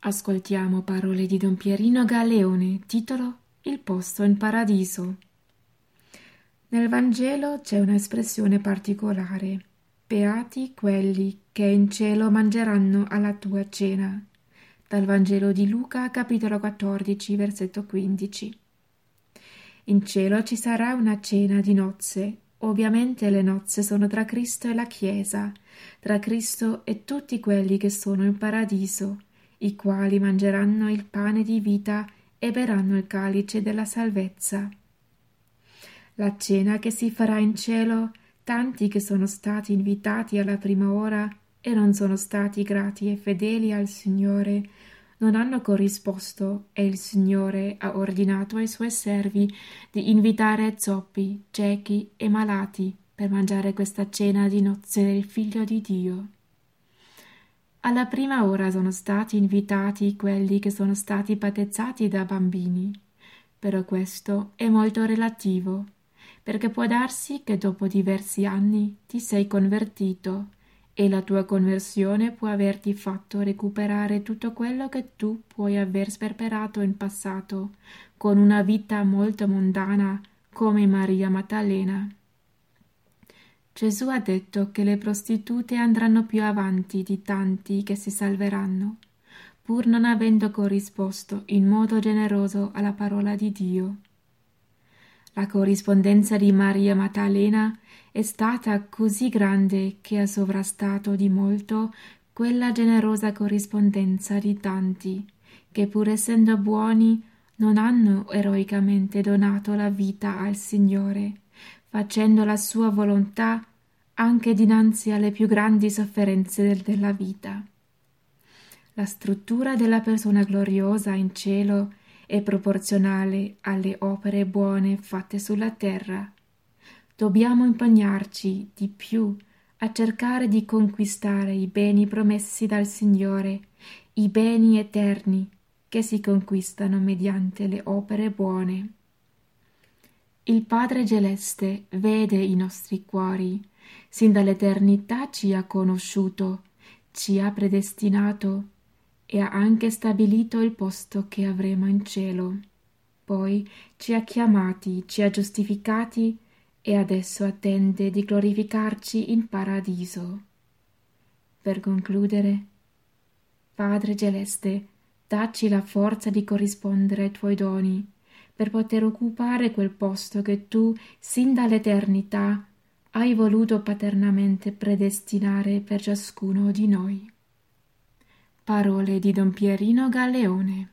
Ascoltiamo parole di Don Pierino Galeone, titolo Il posto in paradiso. Nel Vangelo c'è un'espressione particolare. Beati quelli che in cielo mangeranno alla tua cena. Dal Vangelo di Luca, capitolo 14, versetto 15. In cielo ci sarà una cena di nozze. Ovviamente le nozze sono tra Cristo e la Chiesa, tra Cristo e tutti quelli che sono in paradiso i quali mangeranno il pane di vita e berranno il calice della salvezza. La cena che si farà in cielo, tanti che sono stati invitati alla prima ora e non sono stati grati e fedeli al Signore, non hanno corrisposto e il Signore ha ordinato ai suoi servi di invitare zoppi, ciechi e malati per mangiare questa cena di nozze del Figlio di Dio. Alla prima ora sono stati invitati quelli che sono stati battezzati da bambini. Però questo è molto relativo, perché può darsi che dopo diversi anni ti sei convertito e la tua conversione può averti fatto recuperare tutto quello che tu puoi aver sperperato in passato con una vita molto mondana come Maria Maddalena. Gesù ha detto che le prostitute andranno più avanti di tanti che si salveranno, pur non avendo corrisposto in modo generoso alla parola di Dio. La corrispondenza di Maria Maddalena è stata così grande che ha sovrastato di molto quella generosa corrispondenza di tanti, che pur essendo buoni non hanno eroicamente donato la vita al Signore, facendo la sua volontà anche dinanzi alle più grandi sofferenze della vita. La struttura della persona gloriosa in cielo è proporzionale alle opere buone fatte sulla terra. Dobbiamo impegnarci di più a cercare di conquistare i beni promessi dal Signore, i beni eterni che si conquistano mediante le opere buone. Il Padre Celeste vede i nostri cuori sin dall'eternità ci ha conosciuto, ci ha predestinato e ha anche stabilito il posto che avremo in cielo. Poi ci ha chiamati, ci ha giustificati e adesso attende di glorificarci in paradiso. Per concludere, Padre Celeste, dacci la forza di corrispondere ai tuoi doni, per poter occupare quel posto che tu, sin dall'eternità, hai voluto paternamente predestinare per ciascuno di noi. Parole di Don Pierino Galleone